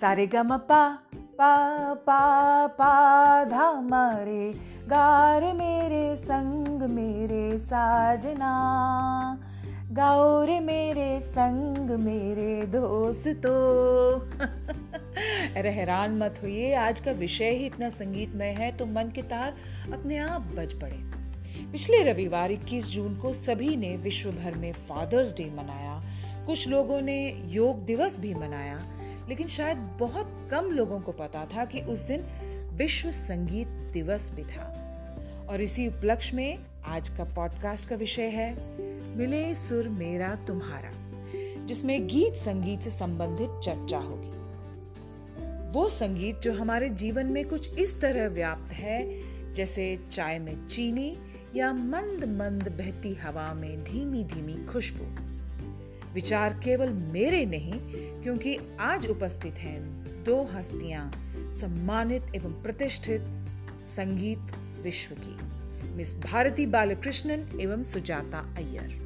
सारे ग म पा पा पा पा धा, मारे, गार मेरे, संग मेरे, साजना। गाओ रे मेरे, संग मेरे, दोस्तों। अरे हैरान मत होइए, आज का विषय ही इतना संगीतमय है तो मन के तार अपने आप बज पड़े। पिछले रविवार 21 जून को सभी ने विश्व भर में फादर्स डे मनाया। कुछ लोगों ने योग दिवस भी मनाया। लेकिन शायद बहुत कम लोगों को पता था कि उस दिन विश्व संगीत दिवस भी था। और इसी उपलक्ष्य में आज का पॉडकास्ट का विषय है, मिले सुर मेरा तुम्हारा, जिसमें गीत संगीत से संबंधित चर्चा होगी। वो संगीत जो हमारे जीवन में कुछ इस तरह व्याप्त है, जैसे चाय में चीनी या मंद मंद बहती हवा में धीमी धीमी खुशबू। विचार केवल मेरे नहीं, क्योंकि आज उपस्थित हैं दो हस्तियाँ, सम्मानित एवं प्रतिष्ठित संगीत विश्व की। मिस भारती बालकृष्णन एवं सुजाता अय्यर।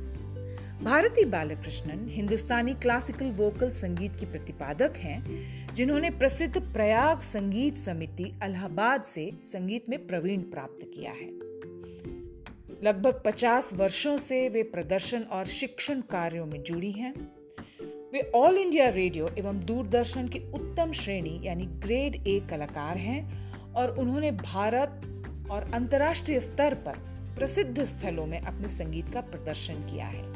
भारती बालकृष्णन हिंदुस्तानी क्लासिकल वोकल संगीत की प्रतिपादक हैं, जिन्होंने प्रसिद्ध प्रयाग संगीत समिति अलाहाबाद से संगीत में प्रवीण प्राप्त किया है। लगभग 50 वर्षों से वे प्रदर्शन और शिक्षण कार्यों में जुड़ी हैं। वे ऑल इंडिया रेडियो एवं दूरदर्शन की उत्तम श्रेणी यानी ग्रेड ए कलाकार हैं और उन्होंने भारत और अंतर्राष्ट्रीय स्तर पर प्रसिद्ध स्थलों में अपने संगीत का प्रदर्शन किया है।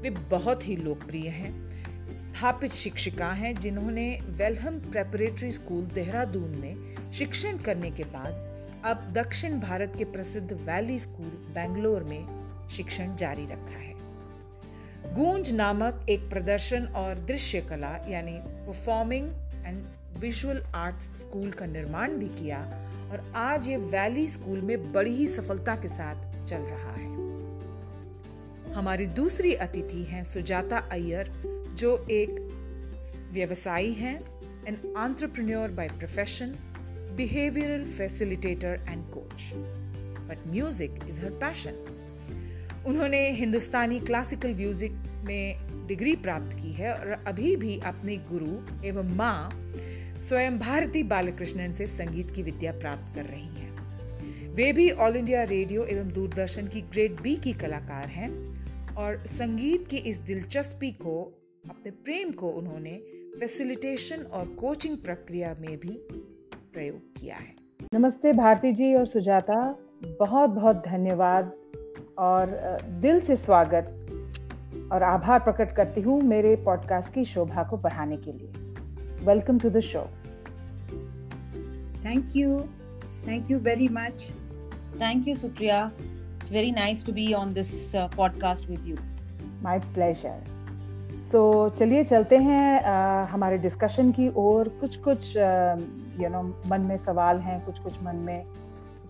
वे बहुत ही लोकप्रिय हैं। स्थापित शिक्षिका हैं जिन्होंने वेलहम प्रेपरेटरी स्कूल देहरादून में शिक्षण करने के बाद अब दक्षिण भारत के प्रसिद्ध वैली स्कूल बेंगलोर में शिक्षण जारी रखा है। गूंज नामक एक प्रदर्शन और दृश्य कला, यानी performing and visual arts school का निर्माण भी किया और आज ये वैली स्कूल में बड़ी ही सफलता के साथ चल रहा है। हमारी दूसरी अतिथि हैं सुजाता अय्यर, जो एक व्यवसायी हैं an entrepreneur by profession behavioural facilitator and coach but music is her passion उन्होंने हिंदुस्तानी क्लासिकल म्यूज़िक में डिग्री प्राप्त की है और अभी भी अपने गुरु एवं माँ स्वयं भारती बालकृष्णन से संगीत की विद्या प्राप्त कर रही हैं। वे भी ऑल इंडिया रेडियो एवं दूरदर्शन की ग्रेड बी की कलाकार हैं और संगीत की इस दिलचस्पी को, अपने प्रेम को उन्होंने फैसिलिटेशन और कोचिंग प्रक्रिया में भी प्रयोग किया है। नमस्ते भारती जी और सुजाता बहुत बहुत धन्यवाद और दिल से स्वागत और आभार प्रकट करती हूँ मेरे पॉडकास्ट की शोभा को बढ़ाने के लिए। Welcome to the show thank you thank you very much thank you Supriya It's very nice to be on this uh, podcast with you. My pleasure. So चलिए चलते हैं uh, हमारे डिस्कशन की ओर। कुछ कुछ यू नो मन में सवाल हैं कुछ कुछ मन में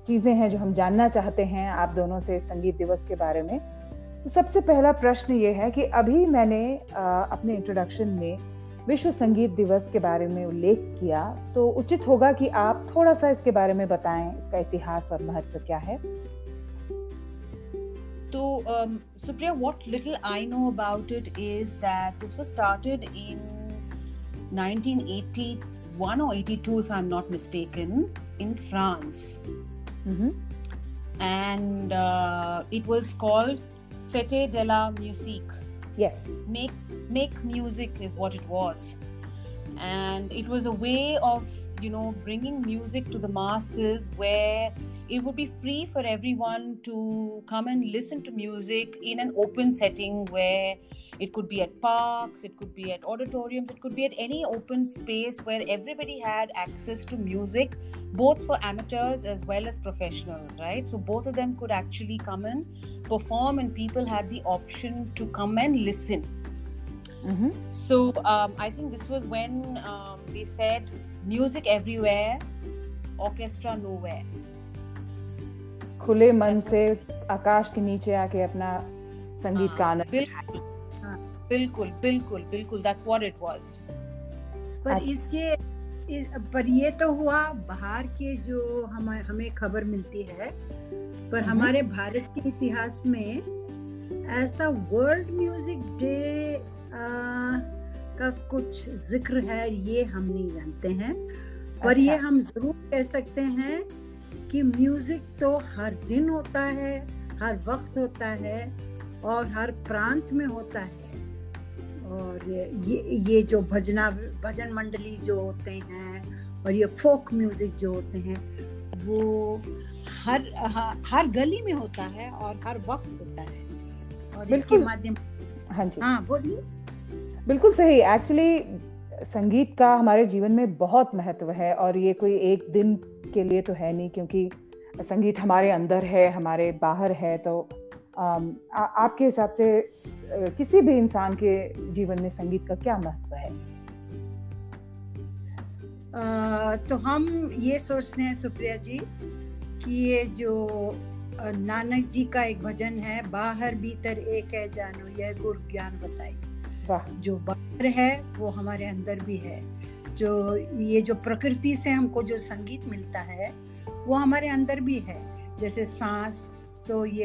चीज़ें हैं जो हम जानना चाहते हैं आप दोनों से संगीत दिवस के बारे में। तो सबसे पहला प्रश्न ये है कि अभी मैंने अपने इंट्रोडक्शन में विश्व संगीत दिवस के बारे में उल्लेख किया तो उचित होगा कि आप थोड़ा सा इसके बारे में बताएँ, इसका इतिहास और महत्व क्या है? तो Supriya what little I know about it is that this was started in 1980 81 or 82, if I'm not mistaken, in France. Mm-hmm. And uh, it was called Fête de la Musique. Yes. Make, make music is what it was. And it was a way of, you know, bringing music to the masses where it would be free for everyone to come and listen to music in an open setting where it could be at parks, it could be at auditoriums, it could be at any open space where everybody had access to music, both for amateurs as well as professionals, right? So both of them could actually come and perform, and people had the option to come and listen. Mm-hmm. So um, I think this was when um, they said music everywhere, orchestra nowhere. खुले मन से आकाश के नीचे आके अपना संगीत का आनंद बिल्कुल बिल्कुल बिल्कुल दैट्स व्हाट इट वाज पर अच्छा। इसके पर ये तो हुआ बाहर के जो हम हमें खबर मिलती है पर हम्म। हमारे भारत के इतिहास में ऐसा वर्ल्ड म्यूज़िक डे का कुछ ज़िक्र है ये हम नहीं जानते हैं पर अच्छा। ये हम ज़रूर कह सकते हैं कि म्यूज़िक तो हर दिन होता है हर वक्त होता है और हर प्रांत में होता है और ये ये जो भजना भजन मंडली जो होते हैं और ये फोक म्यूज़िक जो होते हैं वो हर हर गली में होता है और हर वक्त होता है। और इसके माध्यम हाँ जी। हाँ बोलिए। बिल्कुल सही। एक्चुअली संगीत का हमारे जीवन में बहुत महत्व है और ये कोई एक दिन के लिए तो है नहीं क्योंकि संगीत हमारे अंदर है हमारे बाहर है तो आ, आपके हिसाब से किसी भी इंसान के जीवन में संगीत का क्या महत्व है? आ, तो हम ये सोचते हैं सुप्रिया जी कि ये जो नानक जी का एक भजन है बाहर भीतर एक है जानो यह गुरु ज्ञान बताए। जो बाहर है वो हमारे अंदर भी है। जो ये जो प्रकृति से हमको जो संगीत मिलता है वो हमारे अंदर भी है। जैसे सांस तो ये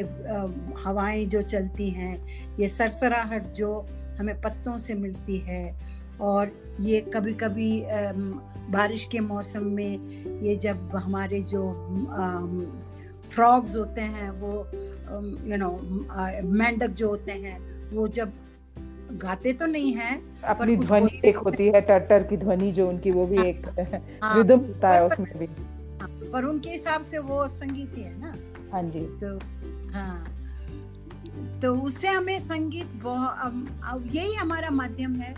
हवाएँ जो चलती हैं ये सरसराहट जो हमें पत्तों से मिलती है और ये कभी कभी बारिश के मौसम में ये जब हमारे जो फ्रॉग्स होते हैं वो यू नो मेंढक जो होते हैं वो जब गाते तो नहीं है अपनी ध्वनि एक होती है टटर की ध्वनि जो उनकी वो भी हाँ, एक हाँ, रिदम होता है उसमें भी। हाँ, पर उनके हिसाब से वो संगीत ही है ना। हाँ जी तो हाँ तो उससे हमें संगीत बहुत यही हमारा माध्यम है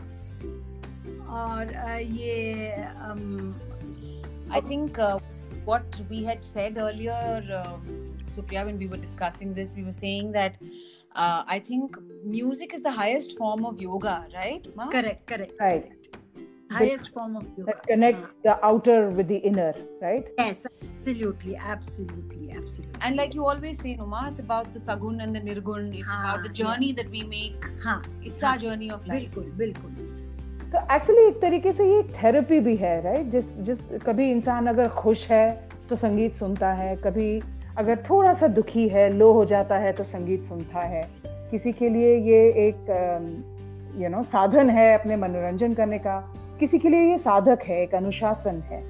और ये I think what we had said earlier, uh, Supriya, when we were discussing this, we were saying that uh, I think music is the highest form of yoga, right? Ma? Correct, correct. Right. Highest form of yoga. That connects uh. the outer with the inner, right? Yes, absolutely, absolutely, absolutely. And like you always say, Numa, it's about the sagun and the nirgun. It's Haan, about the journey yeah. that we make. Haan, it's Haan. our journey of life. बिल्कुल, बिल्कुल. तो actually एक तरीके से ये therapy भी है right जिस जिस कभी इंसान अगर खुश है तो संगीत सुनता है कभी अगर थोड़ा सा दुखी है लो हो जाता है तो संगीत सुनता है किसी के लिए ये एक यू नो साधन है अपने मनोरंजन करने का किसी के लिए ये साधक है एक अनुशासन है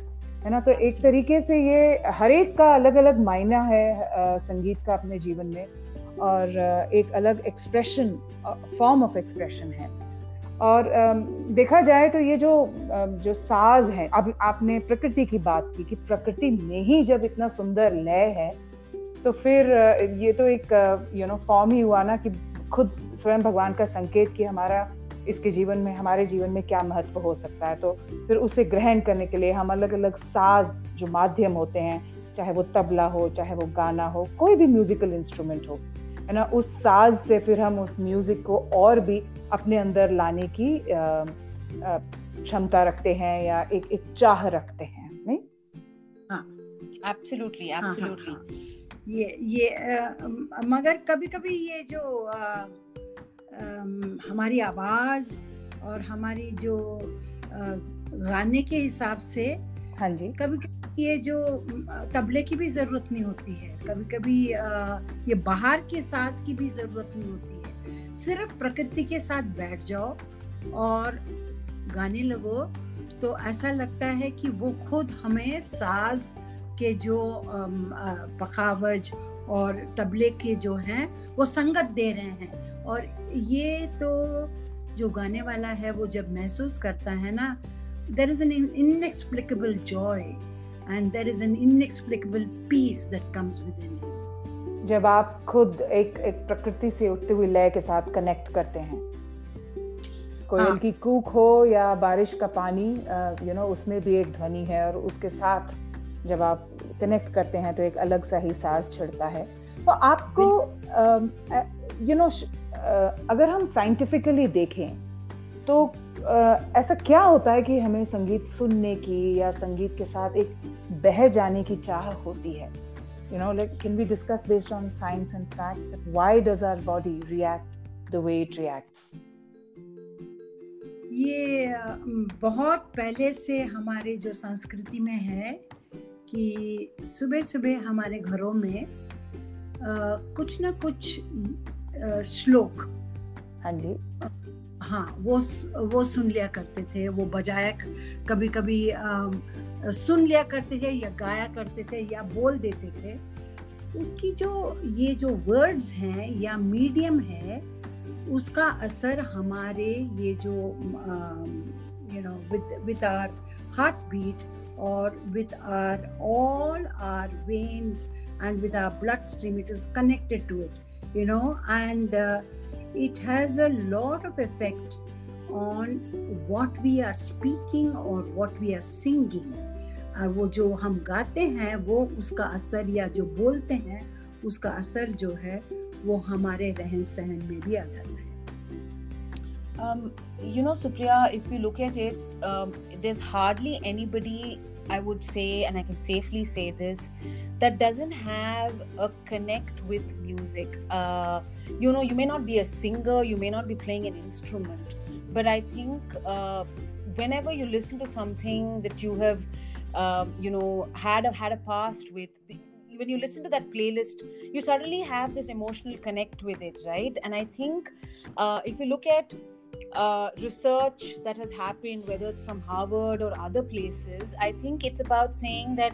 है ना? तो एक तरीके से ये हर एक का अलग अलग मायना है संगीत का अपने जीवन में और एक अलग एक्सप्रेशन फॉर्म ऑफ़ एक्सप्रेशन है। और देखा जाए तो ये जो जो साज है अब आपने प्रकृति की बात की कि प्रकृति में ही जब इतना सुंदर लय है तो फिर ये तो एक यू नो फॉर्म ही हुआ ना कि खुद स्वयं भगवान का संकेत कि हमारा इसके जीवन में हमारे जीवन में क्या महत्व हो सकता है? तो फिर उसे ग्रहण करने के लिए हम अलग अलग साज जो माध्यम होते हैं चाहे वो तबला हो चाहे वो गाना हो कोई भी म्यूजिकल इंस्ट्रूमेंट हो है ना? उस साज से फिर हम उस म्यूज़िक को और भी अपने अंदर लाने की क्षमता रखते हैं या एक एक चाह रखते हैं नहीं? हाँ। एब्सोल्युटली हाँ, एब्सोल्युटली हाँ, हाँ। ये ये आ, मगर कभी कभी ये जो आ, हमारी आवाज़ और हमारी जो गाने के हिसाब से हाँ जी। कभी कभी ये जो तबले की भी ज़रूरत नहीं होती है। कभी कभी ये बाहर के सांस की भी ज़रूरत नहीं होती है। सिर्फ़ प्रकृति के साथ बैठ जाओ और गाने लगो तो ऐसा लगता है कि वो खुद हमें साज के जो पखावज और तबले के जो हैं वो संगत दे रहे हैं और ये तो जो गाने वाला है वो जब महसूस करता है ना there is an inexplicable joy and there is an inexplicable peace that comes within him. जब आप खुद एक एक प्रकृति से उठते हुए लय के साथ कनेक्ट करते हैं कोयल हाँ. की कूक हो या बारिश का पानी यू नो उसमें भी एक ध्वनि है और उसके साथ जब आप कनेक्ट करते हैं तो एक अलग सा ही सांस छिड़ता है। तो आपको यू नो अगर हम साइंटिफिकली देखें तो ऐसा क्या होता है कि हमें संगीत सुनने की या संगीत के साथ एक बह जाने की चाह होती है? You know, like, can we discuss based on science and facts that why does our body react the way it ये बहुत पहले से हमारे जो संस्कृति में है कि सुबह सुबह हमारे घरों में आ, कुछ ना कुछ आ, श्लोक हाँ जी। हाँ वो वो सुन लिया करते थे वो बजाया कभी कभी सुन लिया करते थे या गाया करते थे या बोल देते थे। उसकी जो ये जो वर्ड्स हैं या मीडियम है उसका असर हमारे ये जो you know with with our heart beat और with our all our veins and with our bloodstream it is connected to it you know and uh, it has a lot of effect on what we are speaking or what we are singing और वो जो हम गाते हैं वो उसका असर या जो बोलते हैं उसका असर जो है वो हमारे रहन सहन में भी आ जाता है Um, you know, Supriya, if you look at it, um, there's hardly anybody, I would say, and I can safely say this, that doesn't have a connect with music. Uh, you know, you may not be a singer, you may not be playing an instrument, but I think uh, whenever you listen to something that you have um, you know had a had a past with the, when you listen to that playlist you suddenly have this emotional connect with it right and i think uh, if you look at uh, research that has happened whether it's from harvard or other places i think it's about saying that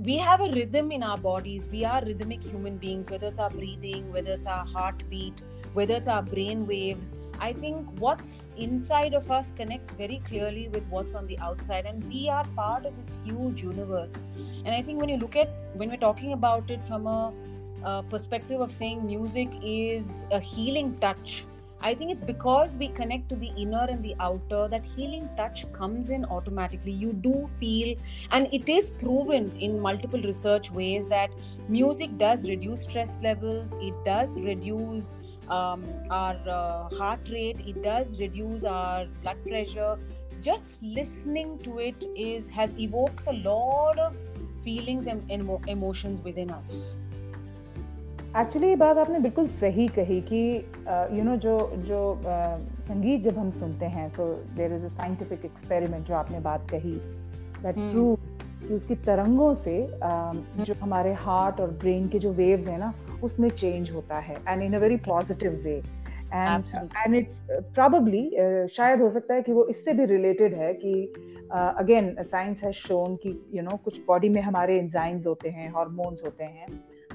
we have a rhythm in our bodies we are rhythmic human beings whether it's our breathing whether it's our heartbeat whether it's our brain waves I think what's inside of us connects very clearly with what's on the outside, and we are part of this huge universe. And I think when you look at when we're talking about it from a, a perspective of saying music is a healing touch, I think it's because we connect to the inner and the outer that healing touch comes in automatically. You do feel, and it is proven in multiple research ways that music does reduce stress levels, it does reduce um, our uh, heart rate it does reduce our blood pressure just listening to it is has evokes a lot of feelings and emotions within us actually ये बात आपने बिल्कुल सही कही कि you no जो जो संगीत जब हम सुनते हैं so there is a scientific experiment जो आपने बात कही दैट प्रूव कि उसकी तरंगों से जो हमारे हार्ट और ब्रेन के जो वेव्स हैं ना उसमें चेंज होता है and in a very positive way and and it's probably शायद हो सकता है कि वो इससे भी रिलेटेड है कि अगेन साइंस हैज़ शोन कि यू नो कुछ बॉडी में हमारे एंजाइम्स होते हैं हार्मोन्स होते हैं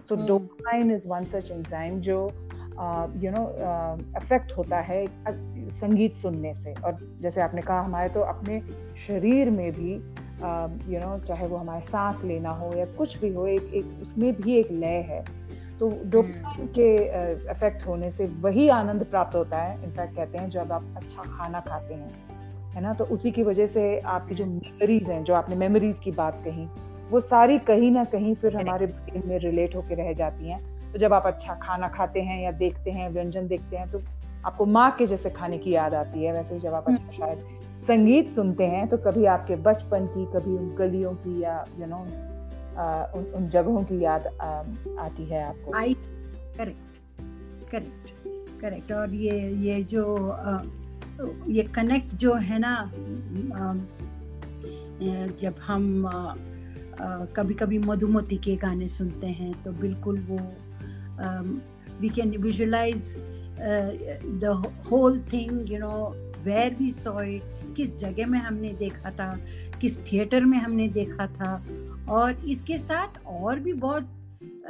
so dopamine is one such enzyme जो यू नो अफेक्ट होता है संगीत सुनने से। और जैसे आपने कहा हमारे तो अपने शरीर में भी यू नो चाहे वो हमारे सांस लेना हो या कुछ भी हो एक एक उसमें भी एक लय है। तो डोपामाइन हम्म। के इफ़ेक्ट होने से वही आनंद प्राप्त होता है। इनफैक्ट कहते हैं जब आप अच्छा खाना खाते हैं है ना? तो उसी की वजह से आपकी जो मेमोरीज हैं जो आपने मेमोरीज की बात कही वो सारी कहीं ना कहीं फिर हमारे ब्रेन में रिलेट होकर रह जाती हैं। तो जब आप अच्छा खाना खाते हैं या देखते हैं व्यंजन देखते हैं तो आपको माँ के जैसे खाने की याद आती है। वैसे ही जब आप अच्छा शायद संगीत सुनते हैं तो कभी आपके बचपन की कभी उन गलियों की या यू नो उन, उन जगहों की याद आ, आती है आपको? आई करेक्ट करेक्ट करेक्ट और ये ये जो आ, ये कनेक्ट जो है ना आ, जब हम कभी कभी मधुमती के गाने सुनते हैं तो बिल्कुल वो we can visualise the whole thing you know where we saw it किस जगह में हमने देखा था किस थिएटर में हमने देखा था और इसके साथ और भी बहुत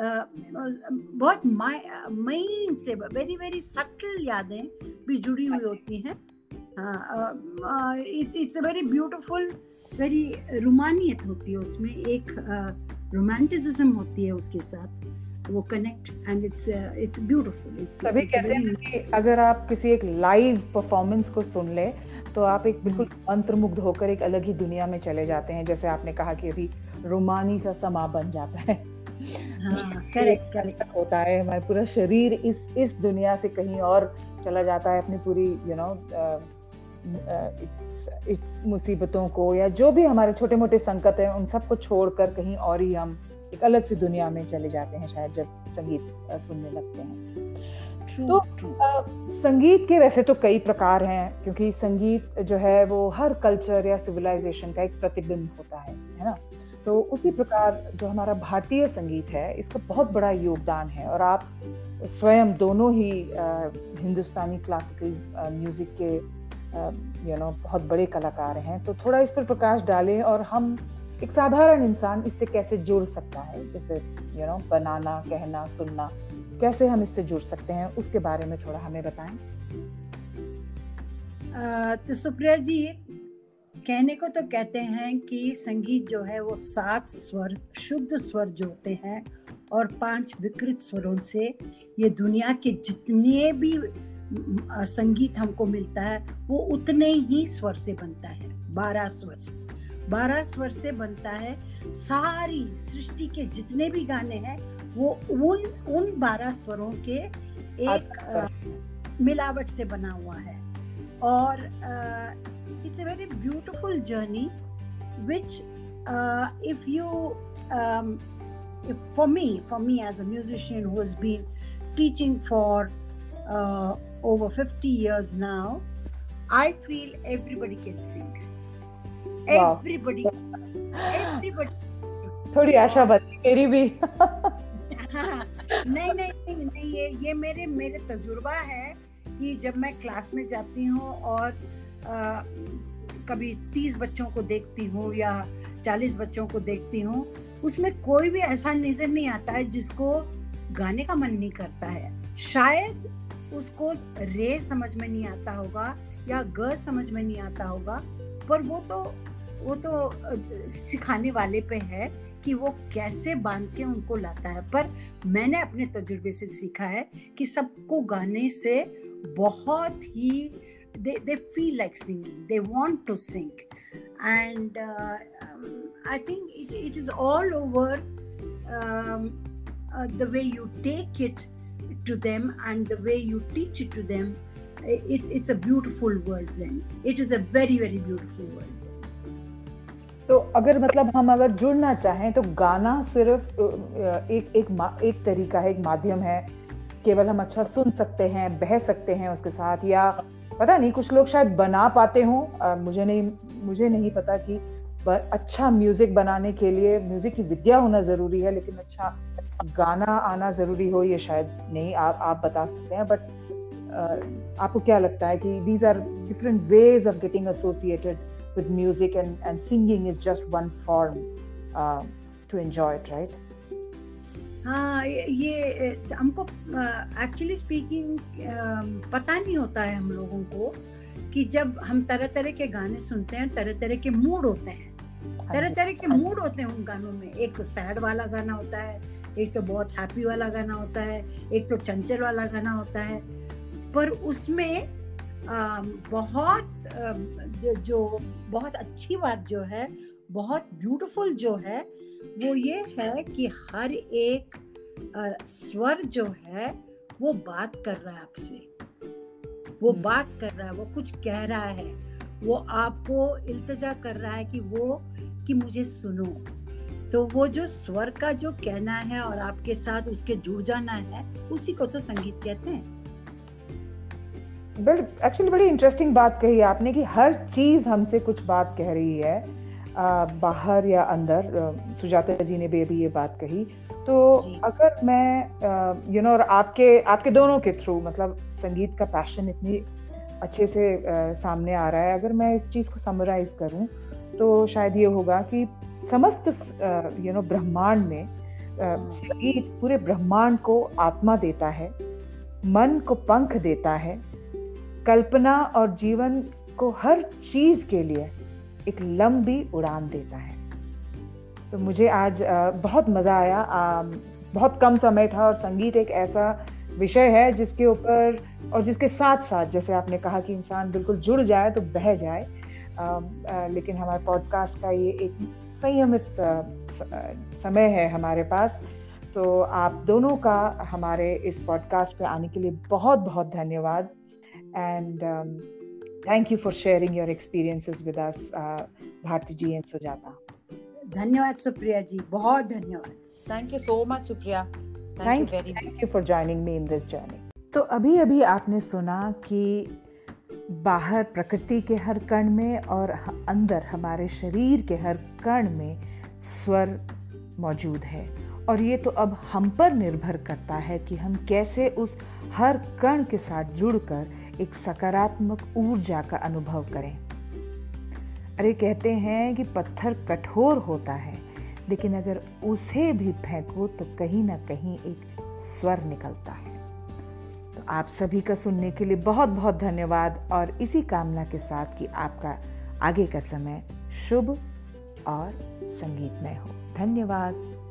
बहुत माइंड से वेरी वेरी सटल यादें भी जुड़ी हुई होती हैं। It's a very beautiful very रोमानियत होती है उसमें एक रोमांटिसिज्म uh, होती है उसके साथ वो connect and it's it's beautiful it's सभी कहते हैं कि अगर आप किसी एक लाइव परफॉर्मेंस को सुन ले तो आप एक बिल्कुल हम्म। मंत्रमुग्ध होकर एक अलग ही दुनिया में चले जाते हैं जैसे आपने कहा कि अभी रोमानी सा समा बन जाता है करेक्ट हाँ, करेक्ट होता है हमारा पूरा शरीर इस इस दुनिया से कहीं और चला जाता है अपनी पूरी यू नो मुसीबतों को या जो भी हमारे छोटे मोटे संकट हैं उन सबको छोड़कर कहीं और ही हम एक अलग सी दुनिया में चले जाते हैं शायद जब संगीत सुनने लगते हैं। True, तो आ, संगीत के वैसे तो कई प्रकार हैं क्योंकि संगीत जो है वो हर कल्चर या सिविलाइजेशन का एक प्रतिबिंब होता है है ना? तो उसी प्रकार जो हमारा भारतीय संगीत है इसका बहुत बड़ा योगदान है और आप स्वयं दोनों ही आ, हिंदुस्तानी क्लासिकल म्यूज़िक के यू नो बहुत बड़े कलाकार हैं तो थोड़ा इस पर प्रकाश डालें और हम एक साधारण इंसान इससे कैसे जुड़ सकता है? जैसे यू नो बनाना, कहना, सुनना, कैसे हम इससे जुड़ सकते हैं? उसके बारे में थोड़ा हमें बताएँ। तो सुप्रिया जी, कहने को तो कहते हैं कि संगीत जो है वो सात स्वर, शुद्ध स्वर जो होते हैं और पाँच विकृत स्वरों से ये दुनिया के जितने भी संगीत हमको मिलता है वो उतने ही स्वर से बनता है बारह स्वर से। बारह स्वर से बनता है सारी सृष्टि के जितने भी गाने हैं वो उन उन बारह स्वरों के एक आ, मिलावट से बना हुआ है। और it's a very beautiful journey which if you for me for me as a musician who has been teaching for uh, over 50 years now i feel everybody can sing. Wow. everybody everybody. थोड़ी आशा बनी मेरी भी। नहीं नहीं नहीं नहीं ये ये मेरे मेरे तजुर्बा है कि जब मैं क्लास में जाती हूँ और आ, कभी तीस बच्चों को देखती हूँ या चालीस बच्चों को देखती हूँ उसमें कोई भी ऐसा नज़र नहीं आता है जिसको गाने का मन नहीं करता है। शायद उसको रे समझ में नहीं आता होगा या ग समझ में नहीं आता होगा। पर वो तो वो तो सिखाने वाले पे है कि वो कैसे बाँध के उनको लाता है। पर मैंने अपने तजुर्बे से सीखा है कि सबको गाने से बहुत ही they, they feel like singing they want to sing. And uh, um, i think it, it is all over um, uh, the to them and the way you teach it to them it, it's a beautiful world then. It is a very very beautiful world तो अगर मतलब हम अगर जुड़ना चाहें तो गाना सिर्फ़ एक एक एक तरीका है एक माध्यम है। केवल हम अच्छा सुन सकते हैं बह सकते हैं उसके साथ या पता नहीं कुछ लोग शायद बना पाते हों। मुझे नहीं मुझे नहीं पता कि अच्छा म्यूज़िक बनाने के लिए म्यूज़िक की विद्या होना ज़रूरी है लेकिन अच्छा गाना आना ज़रूरी हो ये शायद नहीं आप आप बता सकते हैं बट uh, आपको क्या लगता है कि these are different ways of getting associated with music and, and singing is just one form uh, to enjoy it, right? हाँ ये हमको एक्चुअली स्पीकिंग पता नहीं होता है हम लोगों को कि जब हम तरह तरह के गाने सुनते हैं तरह तरह के मूड होते हैं। हाँ तरह तरह के मूड होते हैं उन गानों में। एक सैड वाला गाना होता है एक तो बहुत हैप्पी वाला गाना होता है एक तो चंचल वाला गाना होता है। पर उसमें बहुत जो बहुत अच्छी बात जो है बहुत ब्यूटीफुल जो है वो ये है कि हर एक स्वर जो है वो बात कर रहा है आपसे। वो हम्म। बात कर रहा है वो कुछ कह रहा है वो आपको इल्तजा कर रहा है कि वो कि मुझे सुनो। तो वो जो स्वर का जो कहना है और आपके साथ उसके जुड़ जाना है उसी को तो संगीत कहते हैं। एक्चुअली बड़ी इंटरेस्टिंग बात कही आपने कि हर चीज़ हमसे कुछ बात कह रही है आ, बाहर या अंदर। सुजाता जी ने भी अभी ये बात कही। तो अगर मैं यू नो और आपके आपके दोनों के थ्रू मतलब संगीत का पैशन इतनी अच्छे से आ, सामने आ रहा है अगर मैं इस चीज़ को समराइज करूँ तो शायद ये होगा कि समस्त यू नो ब्रह्मांड में संगीत पूरे ब्रह्मांड को आत्मा देता है मन को पंख देता है कल्पना और जीवन को हर चीज़ के लिए एक लंबी उड़ान देता है। तो मुझे आज बहुत मज़ा आया। बहुत कम समय था और संगीत एक ऐसा विषय है जिसके ऊपर और जिसके साथ साथ जैसे आपने कहा कि इंसान बिल्कुल जुड़ जाए तो बह जाए। आ, आ, लेकिन हमारे पॉडकास्ट का ये एक संयमित समय है हमारे पास। तो आप दोनों का हमारे इस पॉडकास्ट पे आने के लिए बहुत बहुत धन्यवाद। And thank you for sharing your your with with us, uh, Bharti ji and Sujata. धन्यवाद सुप्रिया जी बहुत धन्यवाद। Thank you so much Supriya. Thank you very thank you for joining me in this journey तो अभी अभी आपने सुना कि बाहर प्रकृति के हर कण में और अंदर हमारे शरीर के हर कण में स्वर मौजूद है। और ये तो अब हम पर निर्भर करता है कि हम कैसे उस हर कण के साथ जुड़कर एक सकारात्मक ऊर्जा का अनुभव करें। अरे, कहते हैं कि पत्थर कठोर होता है, लेकिन अगर उसे भी फेंको तो कहीं ना कहीं एक स्वर निकलता है। तो आप सभी का सुनने के लिए बहुत बहुत धन्यवाद और इसी कामना के साथ कि आपका आगे का समय शुभ और संगीतमय हो। धन्यवाद।